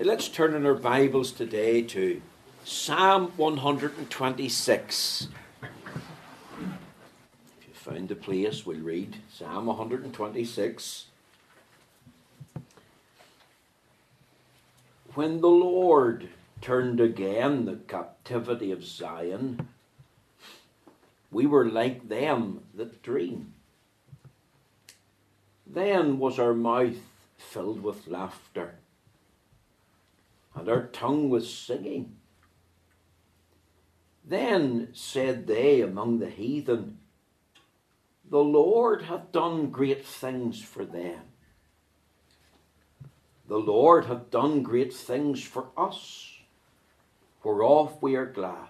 Let's turn in our Bibles today to Psalm 126. If you find the place, we'll read Psalm 126. When the Lord turned again the captivity of Zion, we were like them that dream. Then was our mouth filled with laughter, and our tongue was singing. Then said they among the heathen, The Lord hath done great things for them. The Lord hath done great things for us, whereof we are glad.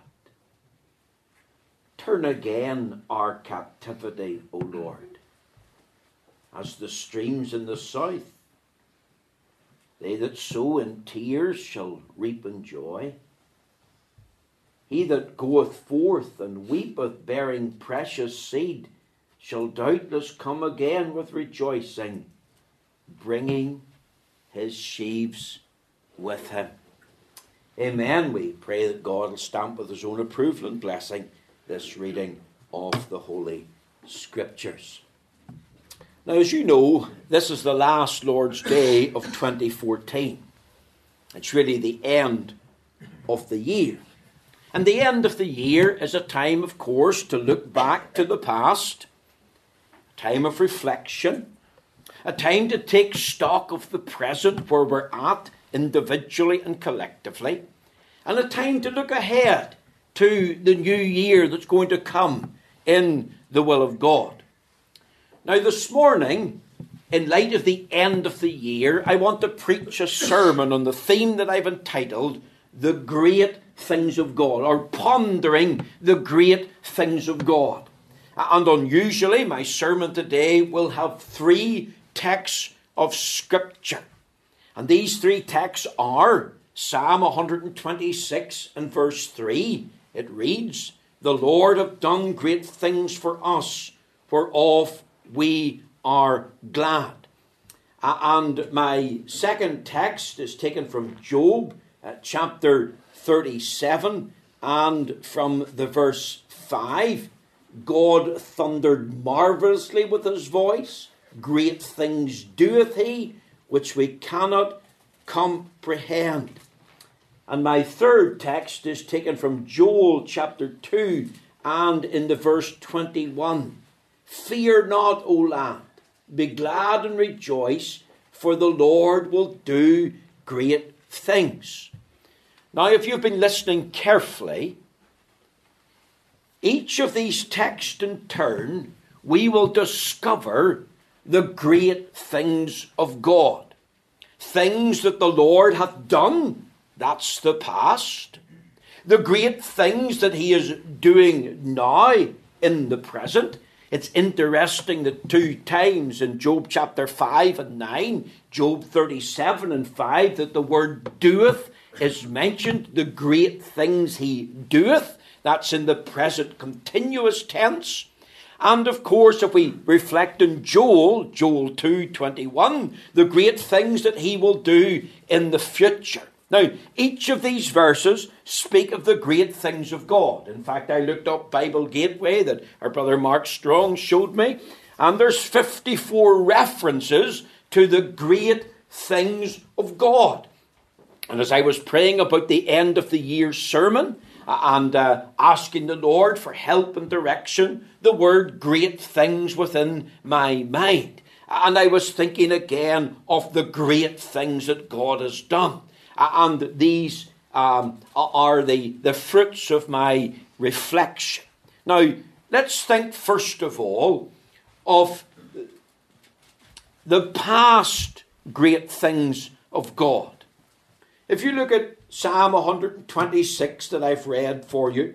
Turn again our captivity, O Lord, as the streams in the south. They that sow in tears shall reap in joy. He that goeth forth and weepeth, bearing precious seed, shall doubtless come again with rejoicing, bringing his sheaves with him. Amen. We pray that God will stamp with his own approval and blessing this reading of the Holy Scriptures. Now, as you know, this is the last Lord's Day of 2014. It's really the end of the year. And the end of the year is a time, of course, to look back to the past, a time of reflection, a time to take stock of the present where we're at individually and collectively, and a time to look ahead to the new year that's going to come in the will of God. Now, this morning, in light of the end of the year, I want to preach a sermon on the theme that I've entitled The Great Things of God, or Pondering the Great Things of God. And unusually, my sermon today will have three texts of Scripture. And these three texts are Psalm 126 and verse 3. It reads, The Lord hath done great things for us, for whereof we are glad. And my second text is taken from Job uh, chapter 37 and from the verse 5. God thundered marvelously with his voice Great things doeth he, which we cannot comprehend. And my third text is taken from Joel chapter 2 and in the verse 21. Fear not, O land, be glad and rejoice, for the Lord will do great things. Now, if you've been listening carefully, each of these texts in turn, we will discover the great things of God. Things that the Lord hath done, that's the past. The great things that He is doing now in the present. It's interesting that two times in Job chapter 5 and 9, Job 37 and 5, that the word doeth is mentioned, the great things he doeth. That's in the present continuous tense. And of course, if we reflect in Joel, Joel 2:21, the great things that he will do in the future. Now, each of these verses speak of the great things of God. In fact, I looked up Bible Gateway that our brother Mark Strong showed me, and there's 54 references to the great things of God. And as I was praying about the end of the year sermon, and uh, asking the Lord for help and direction, the word great things within my mind. And I was thinking again of the great things that God has done. And these um, are the, the fruits of my reflection. Now, let's think first of all of the past great things of God. If you look at Psalm 126 that I've read for you.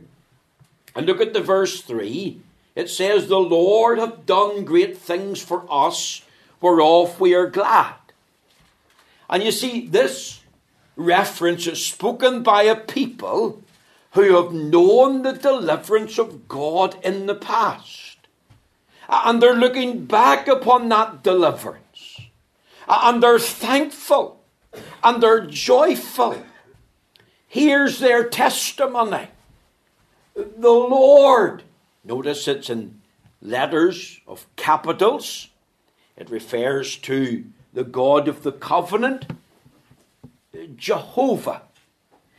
And look at the verse 3. It says, The Lord hath done great things for us, whereof we are glad. And you see, this reference is spoken by a people who have known the deliverance of God in the past. And they're looking back upon that deliverance. And they're thankful and they're joyful. Here's their testimony. The Lord, notice it's in letters of capitals, it refers to the God of the covenant, Jehovah.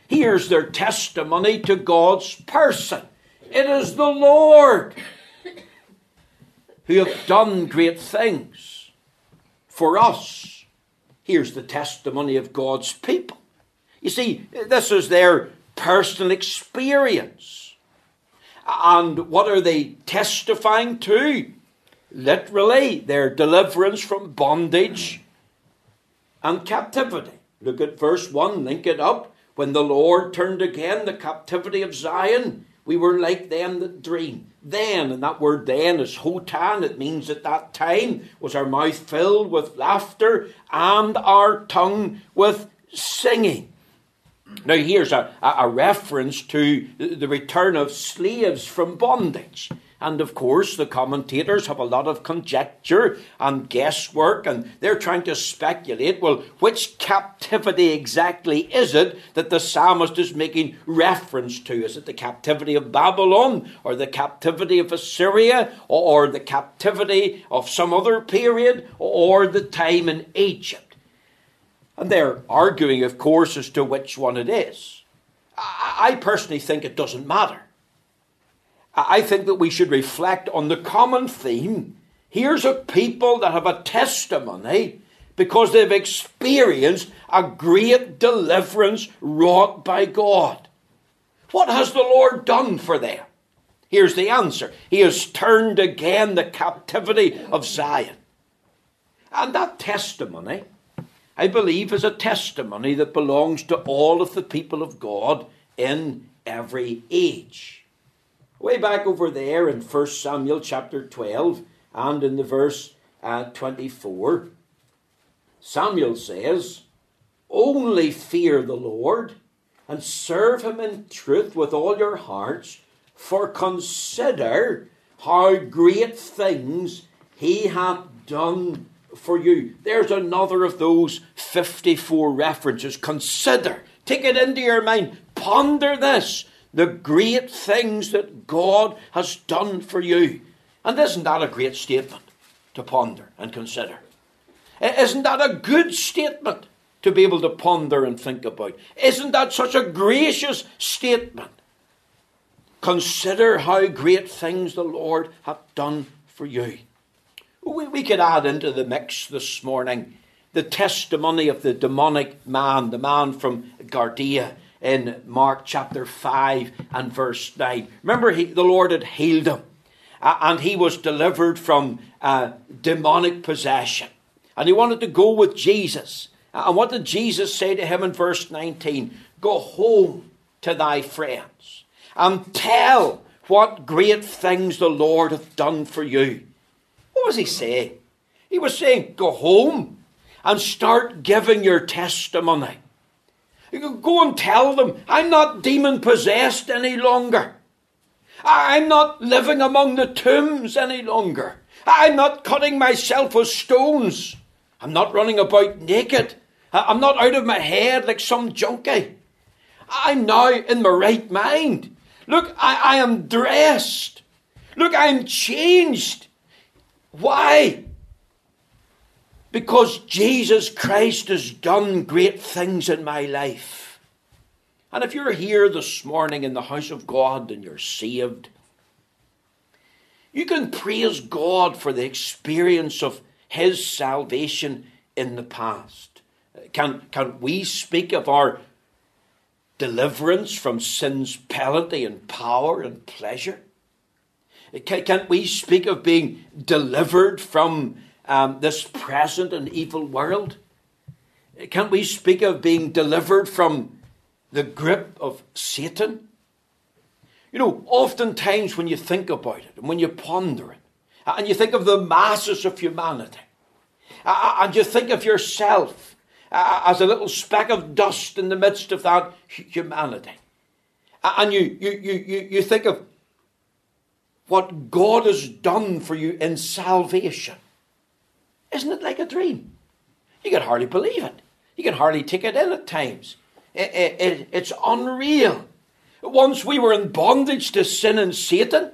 Here's their testimony to God's person. It is the Lord who have done great things for us. Here's the testimony of God's people. You see, this is their personal experience. And what are they testifying to? Literally, their deliverance from bondage and captivity. Look at verse 1, link it up. When the Lord turned again the captivity of Zion, we were like them that dream. Then, and that word then is hotan, it means at that time was our mouth filled with laughter and our tongue with singing. Now, here's a, a reference to the return of slaves from bondage. And of course, the commentators have a lot of conjecture and guesswork, and they're trying to speculate well, which captivity exactly is it that the psalmist is making reference to? Is it the captivity of Babylon, or the captivity of Assyria, or the captivity of some other period, or the time in Egypt? And they're arguing, of course, as to which one it is. I personally think it doesn't matter. I think that we should reflect on the common theme. Here's a people that have a testimony because they've experienced a great deliverance wrought by God. What has the Lord done for them? Here's the answer He has turned again the captivity of Zion. And that testimony, I believe, is a testimony that belongs to all of the people of God in every age. Way back over there in 1 Samuel chapter 12 and in the verse uh, 24, Samuel says, Only fear the Lord and serve him in truth with all your hearts, for consider how great things he hath done for you. There's another of those 54 references. Consider, take it into your mind, ponder this the great things that God has done for you. And isn't that a great statement to ponder and consider? Isn't that a good statement to be able to ponder and think about? Isn't that such a gracious statement? Consider how great things the Lord hath done for you. We, we could add into the mix this morning the testimony of the demonic man, the man from Gadara in Mark chapter 5 and verse 9. Remember, he, the Lord had healed him uh, and he was delivered from uh, demonic possession. And he wanted to go with Jesus. Uh, and what did Jesus say to him in verse 19? Go home to thy friends and tell what great things the Lord hath done for you. What was he saying? He was saying, Go home and start giving your testimony. Go and tell them, I'm not demon possessed any longer. I'm not living among the tombs any longer. I'm not cutting myself with stones. I'm not running about naked. I'm not out of my head like some junkie. I'm now in my right mind. Look, I, I am dressed. Look, I'm changed. Why? Because Jesus Christ has done great things in my life. And if you're here this morning in the house of God and you're saved, you can praise God for the experience of His salvation in the past. Can, can we speak of our deliverance from sin's penalty and power and pleasure? Can, can we speak of being delivered from um, this present and evil world? Can't we speak of being delivered from the grip of Satan? You know, oftentimes when you think about it and when you ponder it, and you think of the masses of humanity, and you think of yourself as a little speck of dust in the midst of that humanity, and you, you, you, you think of what God has done for you in salvation. Isn't it like a dream? You can hardly believe it. You can hardly take it in at times. It, it, it, it's unreal. Once we were in bondage to sin and Satan,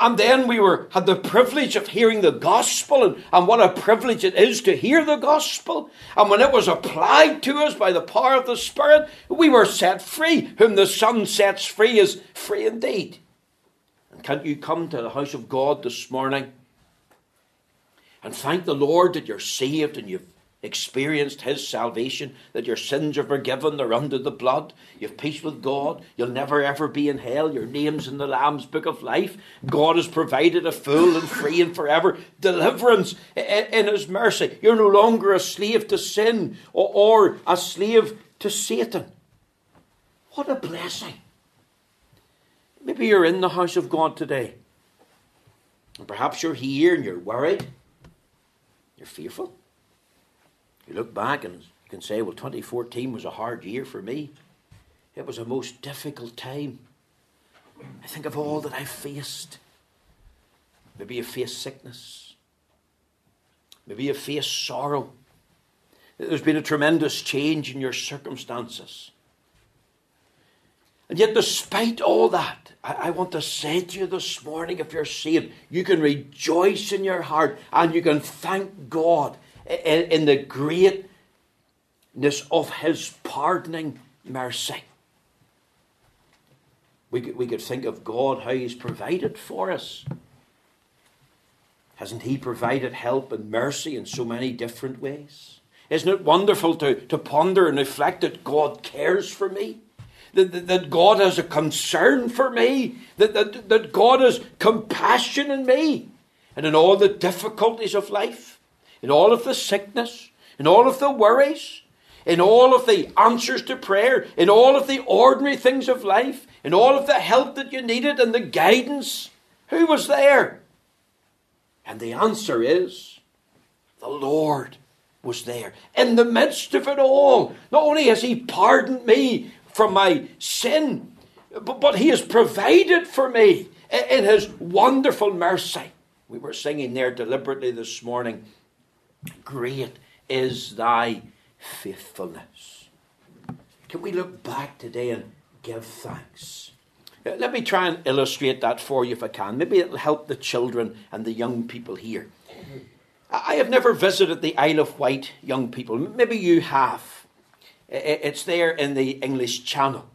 and then we were had the privilege of hearing the gospel, and, and what a privilege it is to hear the gospel. And when it was applied to us by the power of the Spirit, we were set free. Whom the Son sets free is free indeed. And can't you come to the house of God this morning and thank the Lord that you're saved and you've experienced His salvation, that your sins are forgiven, they're under the blood, you've peace with God, you'll never ever be in hell, your name's in the Lamb's book of life. God has provided a full and free and forever deliverance in His mercy. You're no longer a slave to sin or a slave to Satan. What a blessing. Maybe you're in the house of God today. And perhaps you're here and you're worried. You're fearful. You look back and you can say, well, 2014 was a hard year for me. It was a most difficult time. I think of all that I faced. Maybe you faced sickness. Maybe you faced sorrow. There's been a tremendous change in your circumstances. And yet, despite all that, I, I, want to say to you this morning if you're saved, you can rejoice in your heart and you can thank God in, in the greatness of His pardoning mercy. We could, we could think of God, how He's provided for us. Hasn't He provided help and mercy in so many different ways? Isn't it wonderful to, to ponder and reflect that God cares for me? That, that, that God has a concern for me? That, that, that God has compassion in me? And in all the difficulties of life? in all of the sickness, in all of the worries, in all of the answers to prayer, in all of the ordinary things of life, in all of the help that you needed and the guidance, who was there? And the answer is the Lord was there. In the midst of it all, not only has He pardoned me from my sin, but, but He has provided for me in His wonderful mercy. We were singing there deliberately this morning Great is thy faithfulness. Can we look back today and give thanks? Uh, let me try and illustrate that for you if I can. Maybe it'll help the children and the young people here. I have never visited the Isle of Wight young people. Maybe you have. It's there in the English Channel.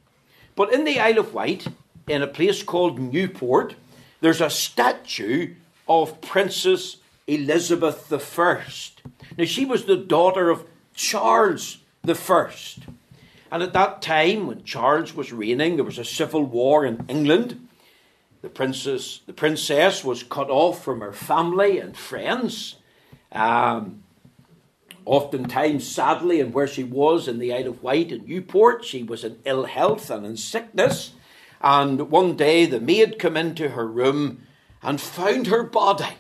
But in the Isle of Wight, in a place called Newport, there's a statue of Princess Elizabeth I. Now, she was the daughter of Charles I. And at that time, when Charles was reigning, there was a civil war in England. The princess, the princess was cut off from her family and friends. Um, oftentimes, sadly, and where she was in the Isle of Wight in Newport, she was in ill health and in sickness. And one day, the maid came into her room and found her body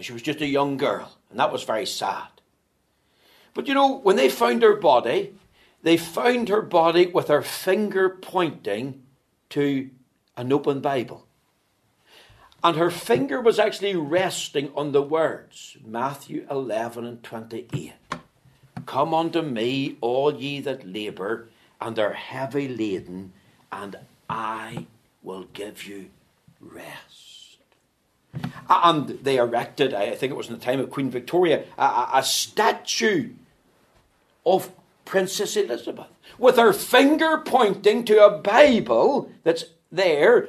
and she was just a young girl, and that was very sad. But you know, when they found her body, they found her body with her finger pointing to an open Bible. And her finger was actually resting on the words Matthew 11 and 28. Come unto me, all ye that labour and are heavy laden, and I will give you rest. And they erected, I think it was in the time of Queen Victoria, a, a statue of Princess Elizabeth with her finger pointing to a Bible that's there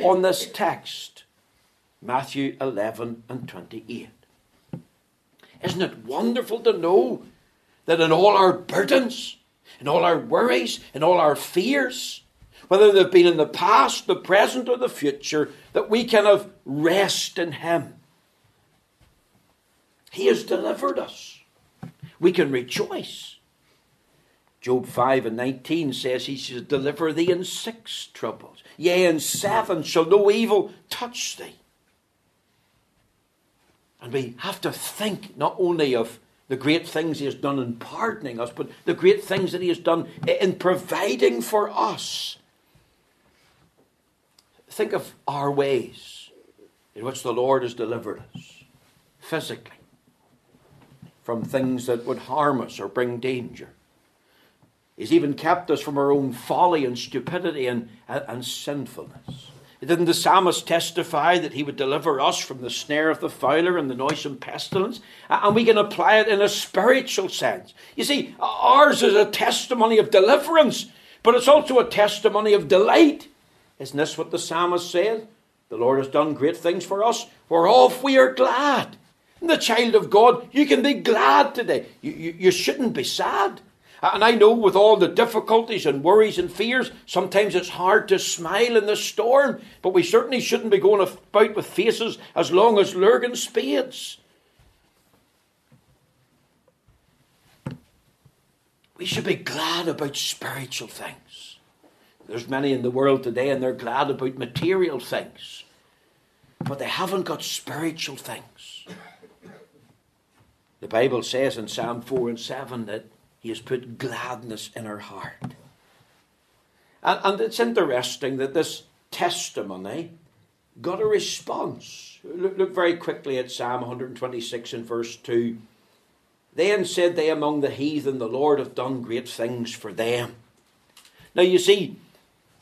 on this text Matthew 11 and 28. Isn't it wonderful to know that in all our burdens, in all our worries, in all our fears, whether they've been in the past, the present, or the future, that we can have rest in Him. He has delivered us. We can rejoice. Job 5 and 19 says he shall deliver thee in six troubles. Yea, in seven shall no evil touch thee. And we have to think not only of the great things he has done in pardoning us, but the great things that he has done in providing for us Think of our ways in which the Lord has delivered us physically. from things that would harm us or bring danger. He's even kept us from our own folly and stupidity and, and, and sinfulness. Didn't the psalmist testify that he would deliver us from the snare of the fowler and the noisome pestilence? And we can apply it in a spiritual sense. You see, ours is a testimony of deliverance, but it's also a testimony of delight. Isn't this what the psalmist said? The Lord has done great things for us, whereof we are glad. And the child of God, you can be glad today. You, you, you shouldn't be sad. Uh, and I know with all the difficulties and worries and fears, sometimes it's hard to smile in the storm, but we certainly shouldn't be going about with faces as long as Lurgan spades. We should be glad about spiritual things. There's many in the world today and they're glad about material things, but they haven't got spiritual things. The Bible says in Psalm 4 and 7 that he has put gladness in her heart. And, and it's interesting that this testimony got a response. Look, look very quickly at Psalm 126 and verse 2. Then said they among the heathen, The Lord hath done great things for them. Now you see,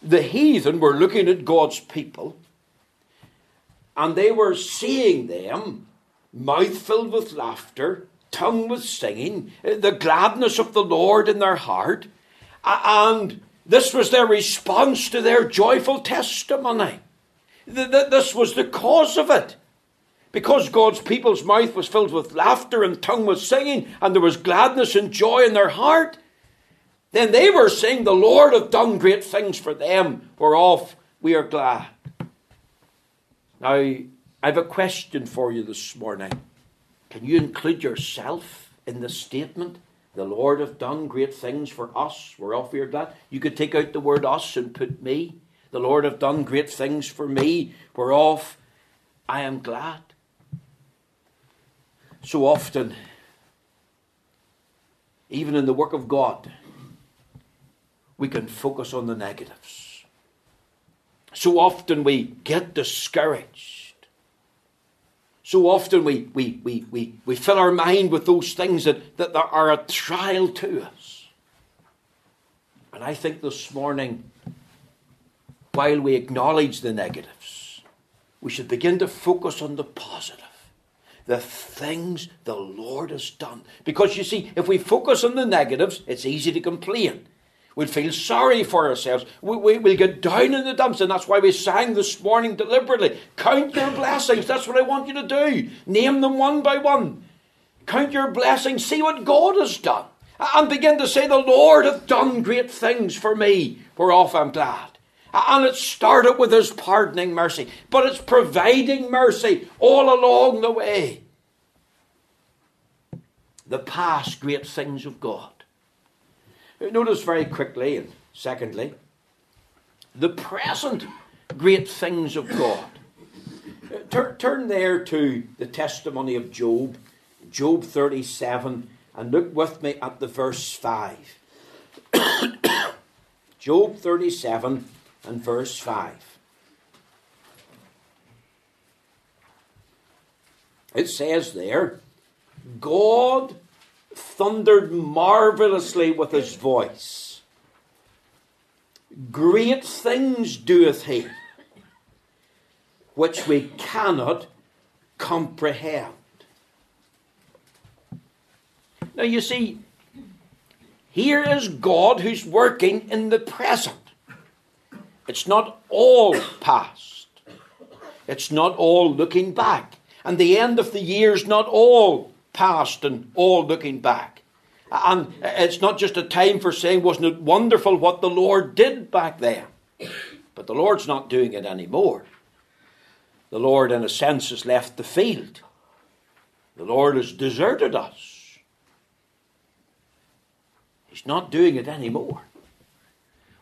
the heathen were looking at God's people and they were seeing them, mouth filled with laughter, tongue with singing, uh, the gladness of the Lord in their heart, and this was their response to their joyful testimony. This was the cause of it. Because God's people's mouth was filled with laughter and tongue was singing, and there was gladness and joy in their heart, then they were saying, The Lord hath done great things for them, whereof we are glad. Now, I have a question for you this morning. Can you include yourself in the statement? The Lord hath done great things for us, we are glad. You could take out the word us and put me. The Lord hath done great things for me, We're whereof I am glad. So often, even in the work of God, we can focus on the negatives. So often we get discouraged so often we, we, we, we, we fill our mind with those things that, that are a trial to us. And I think this morning, while we acknowledge the negatives, we should begin to focus on the positive, the things the Lord has done. Because you see, if we focus on the negatives, it's easy to complain. We'll feel sorry for ourselves. We, we, will get down in the dumps, and that's why we sang this morning deliberately. Count your blessings. That's what I want you to do. Name them one by one. Count your blessings. See what God has done. And begin to say, The Lord hath done great things for me, whereof I'm glad. And it started with His pardoning mercy, but it's providing mercy all along the way. The past great things of God. Notice very quickly, and secondly, the present great things of God. Turn, turn there to the testimony of Job, Job 37, and look with me at the verse 5. Job 37 and verse 5. It says there, God thundered marvelously with his voice. Great things doeth he, which we cannot comprehend. Now you see, here is God who's working in the present. It's not all past. It's not all looking back. And the end of the year is not all past and all looking back. And it's not just a time for saying, wasn't it wonderful what the Lord did back then? But the Lord's not doing it anymore. The Lord, in a sense, has left the field. The Lord has deserted us. He's not doing it anymore.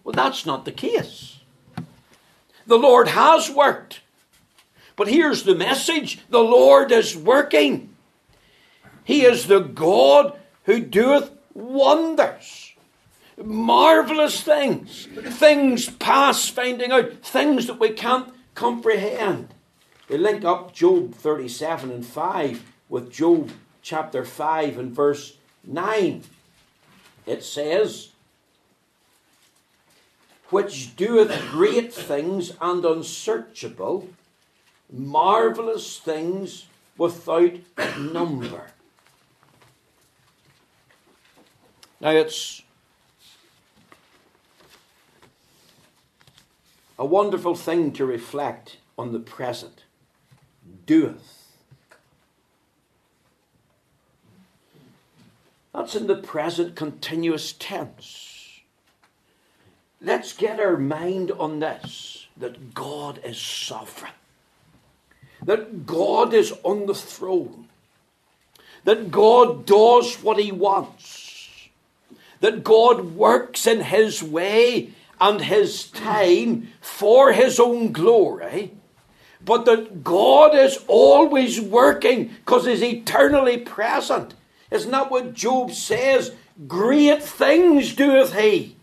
Well, that's not the case. The Lord has worked. But here's the message the Lord is working. He is the God who doeth wonders, marvelous things, things past finding out, things that we can't comprehend. We link up Job 37 and 5 with Job chapter 5 and verse 9. It says, Which doeth great things and unsearchable, marvelous things without number. Now it's a wonderful thing to reflect on the present. Doeth. That's in the present continuous tense. Let's get our mind on this that God is sovereign, that God is on the throne, that God does what He wants, that God works in His way and His time for His own glory, but that God is always working because He's eternally present. Isn't that what Job says? Great things doeth he,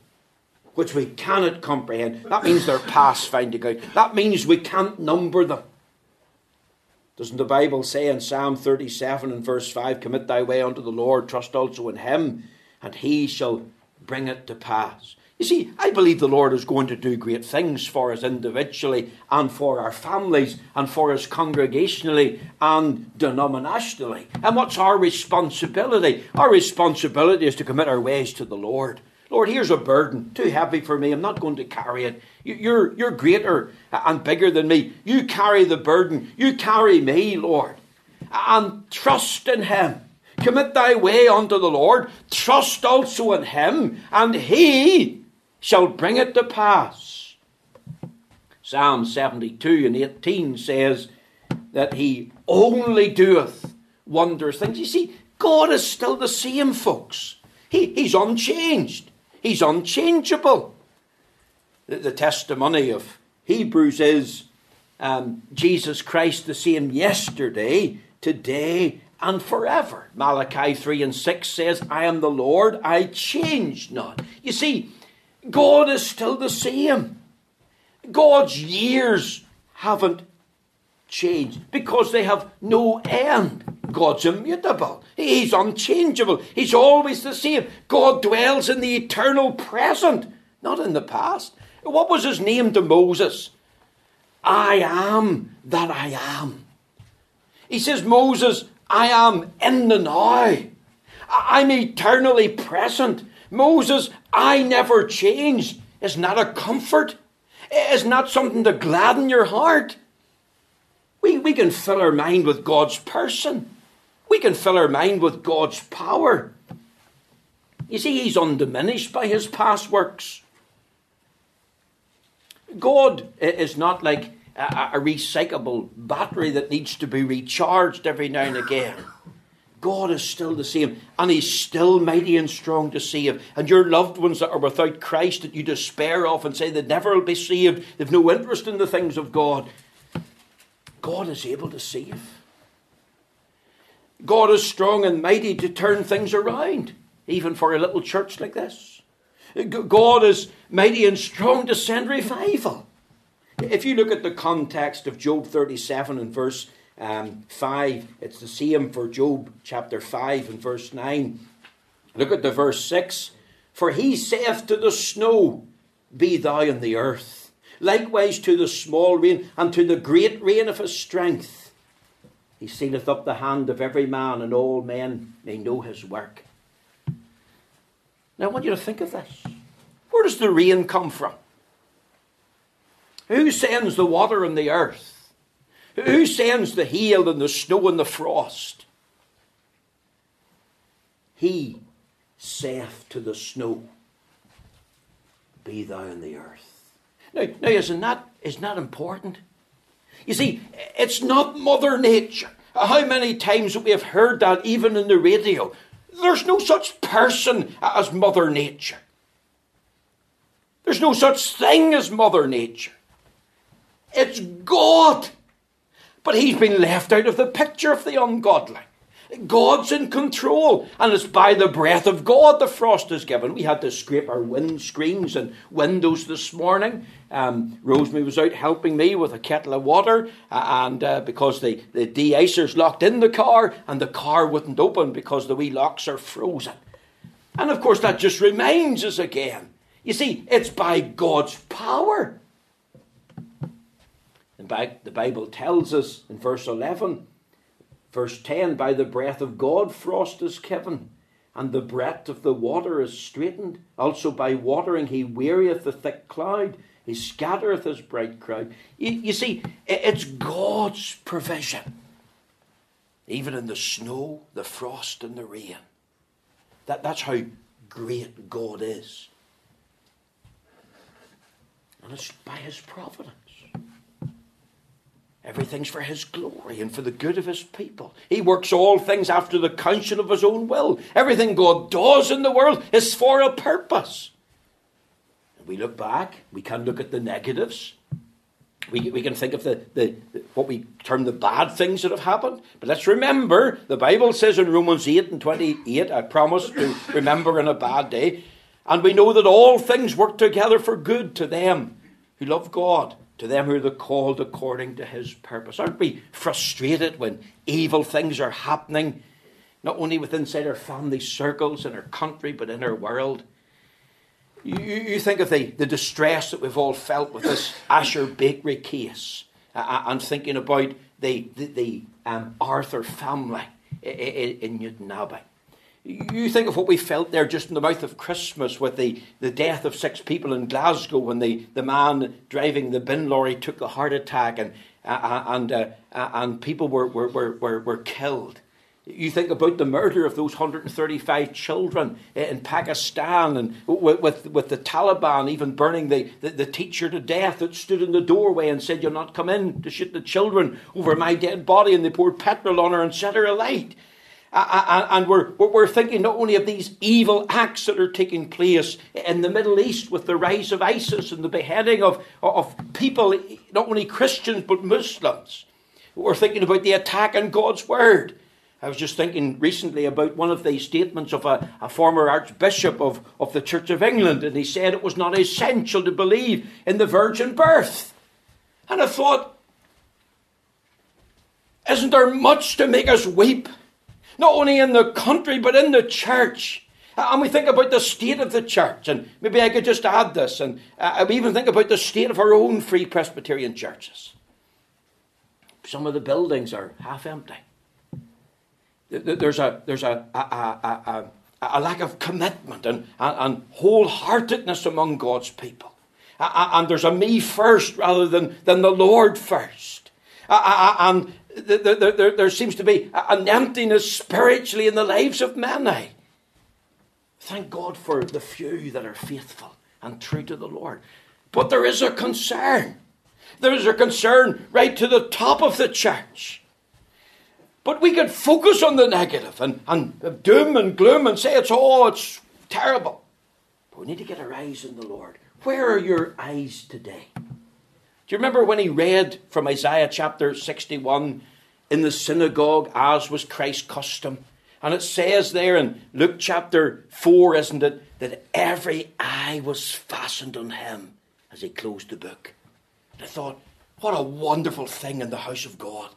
which we cannot comprehend. That means they're past finding out. That means we can't number them. Doesn't the Bible say in Psalm 37 and verse 5, Commit thy way unto the Lord, trust also in him, and he shall bring it to pass? You see, I believe the Lord is going to do great things for us individually and for our families and for us congregationally and denominationally. And what's our responsibility? Our responsibility is to commit our ways to the Lord. Lord, here's a burden, too heavy for me. I'm not going to carry it. You're, you're greater and bigger than me. You carry the burden. You carry me, Lord. And trust in Him. Commit thy way unto the Lord. Trust also in Him, and He shall bring it to pass. Psalm 72 and 18 says that he only doeth wondrous things. You see, God is still the same, folks. He, he's unchanged, He's unchangeable. The, the testimony of Hebrews is um, Jesus Christ the same yesterday, today, and forever. Malachi 3 and 6 says, I am the Lord, I change not. You see, God is still the same. God's years haven't changed because they have no end. God's immutable. He's unchangeable. He's always the same. God dwells in the eternal present, not in the past. What was his name to Moses? I am that I am. He says, Moses, I am in the now. I'm eternally present. Moses, I never changed, is not a comfort. Is not something to gladden your heart. We, we can fill our mind with God's person. We can fill our mind with God's power. You see, He's undiminished by His past works. God is not like a, a recyclable battery that needs to be recharged every now and again. God is still the same, and He's still mighty and strong to save. And your loved ones that are without Christ, that you despair of and say they never will be saved, they've no interest in the things of God, God is able to save. God is strong and mighty to turn things around, even for a little church like this. God is mighty and strong to send revival. If you look at the context of Job 37 and verse um, 5. It's the same for Job chapter 5 and verse 9. Look at the verse 6. For he saith to the snow, Be thou in the earth, likewise to the small rain, and to the great rain of his strength. He sealeth up the hand of every man, and all men may know his work. Now, I want you to think of this. Where does the rain come from? Who sends the water and the earth? Who sends the hail and the snow and the frost? He saith to the snow, Be thou in the earth. Now, now isn't that, isn't that important? You see, it's not Mother Nature. How many times we have heard that even in the radio? There's no such person as Mother Nature. There's no such thing as Mother Nature. It's God but he's been left out of the picture of the ungodly. God's in control, and it's by the breath of God the frost is given. We had to scrape our windscreens and windows this morning. Um, Rosemary was out helping me with a kettle of water, and uh, because the, the de-icers locked in the car, and the car wouldn't open because the wee locks are frozen. And of course, that just reminds us again. You see, it's by God's power. The Bible tells us in verse 11 Verse 10 By the breath of God, frost is given, and the breadth of the water is straitened. Also by watering, he wearieth the thick cloud, he scattereth his bright crowd. You, you see, it's God's provision. Even in the snow, the frost, and the rain. That, that's how great God is. And it's by his providence. Everything's for His glory and for the good of His people. He works all things after the counsel of His own will. Everything God does in the world is for a purpose. And we look back, we can look at the negatives. We, we can think of the, the, what we term the bad things that have happened. But let's remember, the Bible says in Romans 8 and 28, I promise to remember in a bad day. And we know that all things work together for good to them who love God to them who are the called according to his purpose. Aren't we frustrated when evil things are happening, not only within inside our family circles in our country, but in our world? You, you think of the, the distress that we've all felt with this Asher Bakery case, uh, uh and thinking about the, the, the um, Arthur family in, in Newtownabbey. You think of what we felt there just in the mouth of Christmas with the, the death of six people in Glasgow when the, the man driving the bin lorry took a heart attack and, uh, uh and, uh, uh, and people were, were, were, were killed. You think about the murder of those 135 children in Pakistan and with, with, with the Taliban even burning the, the, the, teacher to death that stood in the doorway and said, You'll not come in to shoot the children over my dead body. And they poured petrol on her and set her alight. And we're, we're thinking not only of these evil acts that are taking place in the Middle East with the rise of ISIS and the beheading of, of people, not only Christians but Muslims. We're thinking about the attack on God's Word. I was just thinking recently about one of the statements of a, a, former Archbishop of, of the Church of England, and he said it was not essential to believe in the virgin birth. And I thought, isn't there much to make us weep? Not only in the country, but in the church. And we think about the state of the church, and maybe I could just add this, and uh, we even think about the state of our own free Presbyterian churches. Some of the buildings are half empty. There's a, there's a, a, a, a lack of commitment and, and, wholeheartedness among God's people. And there's a me first rather than, than the Lord first. And there, there, there seems to be an emptiness spiritually in the lives of many. Eh? Thank God for the few that are faithful and true to the Lord. But there is a concern. There is a concern right to the top of the church. But we can focus on the negative and, and doom and gloom and say it's all, oh, it's terrible. But we need to get our eyes on the Lord. Where are your eyes today? Do you remember when he read from Isaiah chapter 61 in the synagogue, as was Christ's custom? And it says there in Luke chapter 4, isn't it, that every eye was fastened on him as he closed the book. And I thought, what a wonderful thing in the house of God.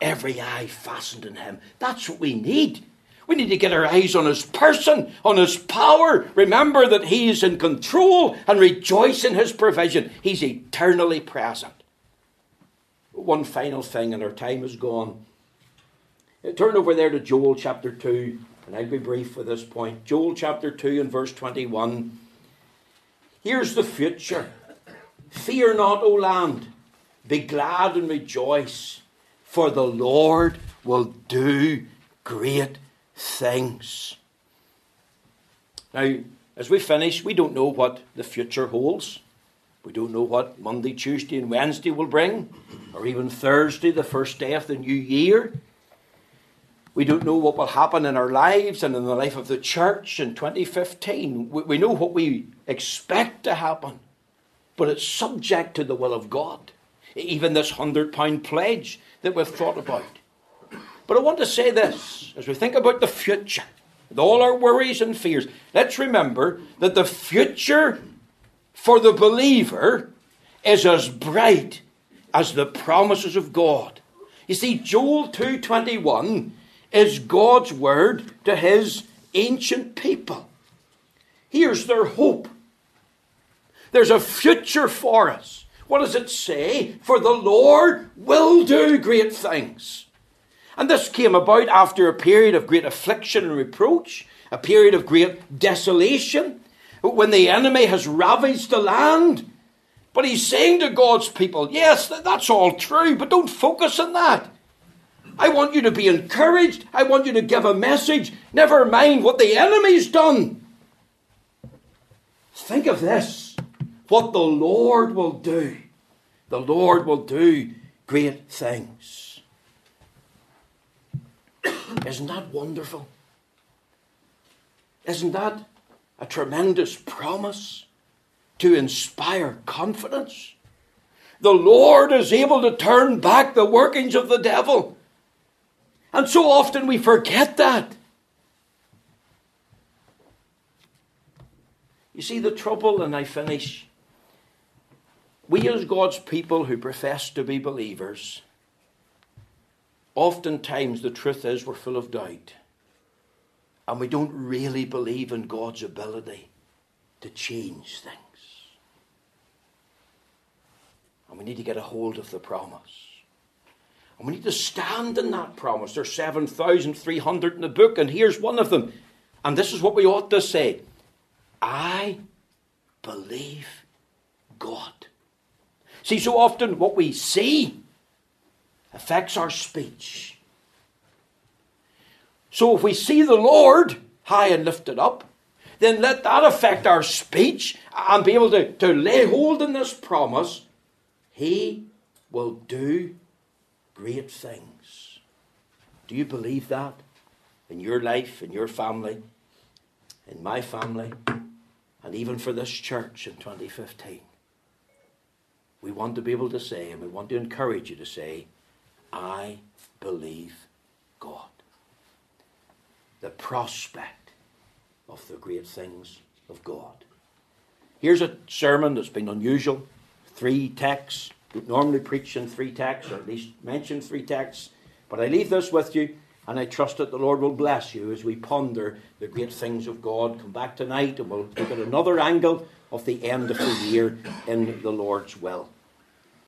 Every eye fastened on him. That's what we need. We need to get our eyes on his person, on his power. Remember that he is in control and rejoice in his provision. He's eternally present. One final thing, and our time is gone. Uh, turn over there to Joel chapter 2, and I'll be brief for this point. Joel chapter 2 and verse 21. Here's the future. Fear not, O land. Be glad and rejoice, for the Lord will do great things. Now, as we finish, we don't know what the future holds. We don't know what Monday, Tuesday, and Wednesday will bring, or even Thursday, the first day of the new year. We don't know what will happen in our lives and in the life of the church in 2015. We know what we expect to happen, but it's subject to the will of God. Even this £100 pledge that we've thought about. But I want to say this as we think about the future, with all our worries and fears, let's remember that the future for the believer is as bright as the promises of God. You see, Joel 2.21 is God's word to his ancient people. Here's their hope. There's a future for us. What does it say? For the Lord will do great things. And this came about after a period of great affliction and reproach, a period of great desolation, when the enemy has ravaged the land. But he's saying to God's people, yes, that's all true, but don't focus on that. I want you to be encouraged. I want you to give a message. Never mind what the enemy's done. Think of this what the Lord will do. The Lord will do great things. Isn't that wonderful? Isn't that a tremendous promise to inspire confidence? The Lord is able to turn back the workings of the devil. And so often we forget that. You see, the trouble, and I finish, we as God's people who profess to be believers, oftentimes the truth is we're full of doubt. And we don't really believe in God's ability to change things. And we need to get a hold of the promise. And we need to stand in that promise. There's 7,300 in the book, and here's one of them. And this is what we ought to say I believe God. See, so often what we see affects our speech. So if we see the Lord high and lifted up, then let that affect our speech and be able to, to lay hold in this promise. He will do great things. Do you believe that in your life, in your family, in my family, and even for this church in 2015? We want to be able to say, and we want to encourage you to say, I believe God. The prospect of the great things of God. Here's a sermon that's been unusual. Three texts, normally preach in three texts, or at least mention three texts. But I leave this with you, and I trust that the Lord will bless you as we ponder the great things of God. Come back tonight, and we'll look at another angle of the end of the year in the Lord's will.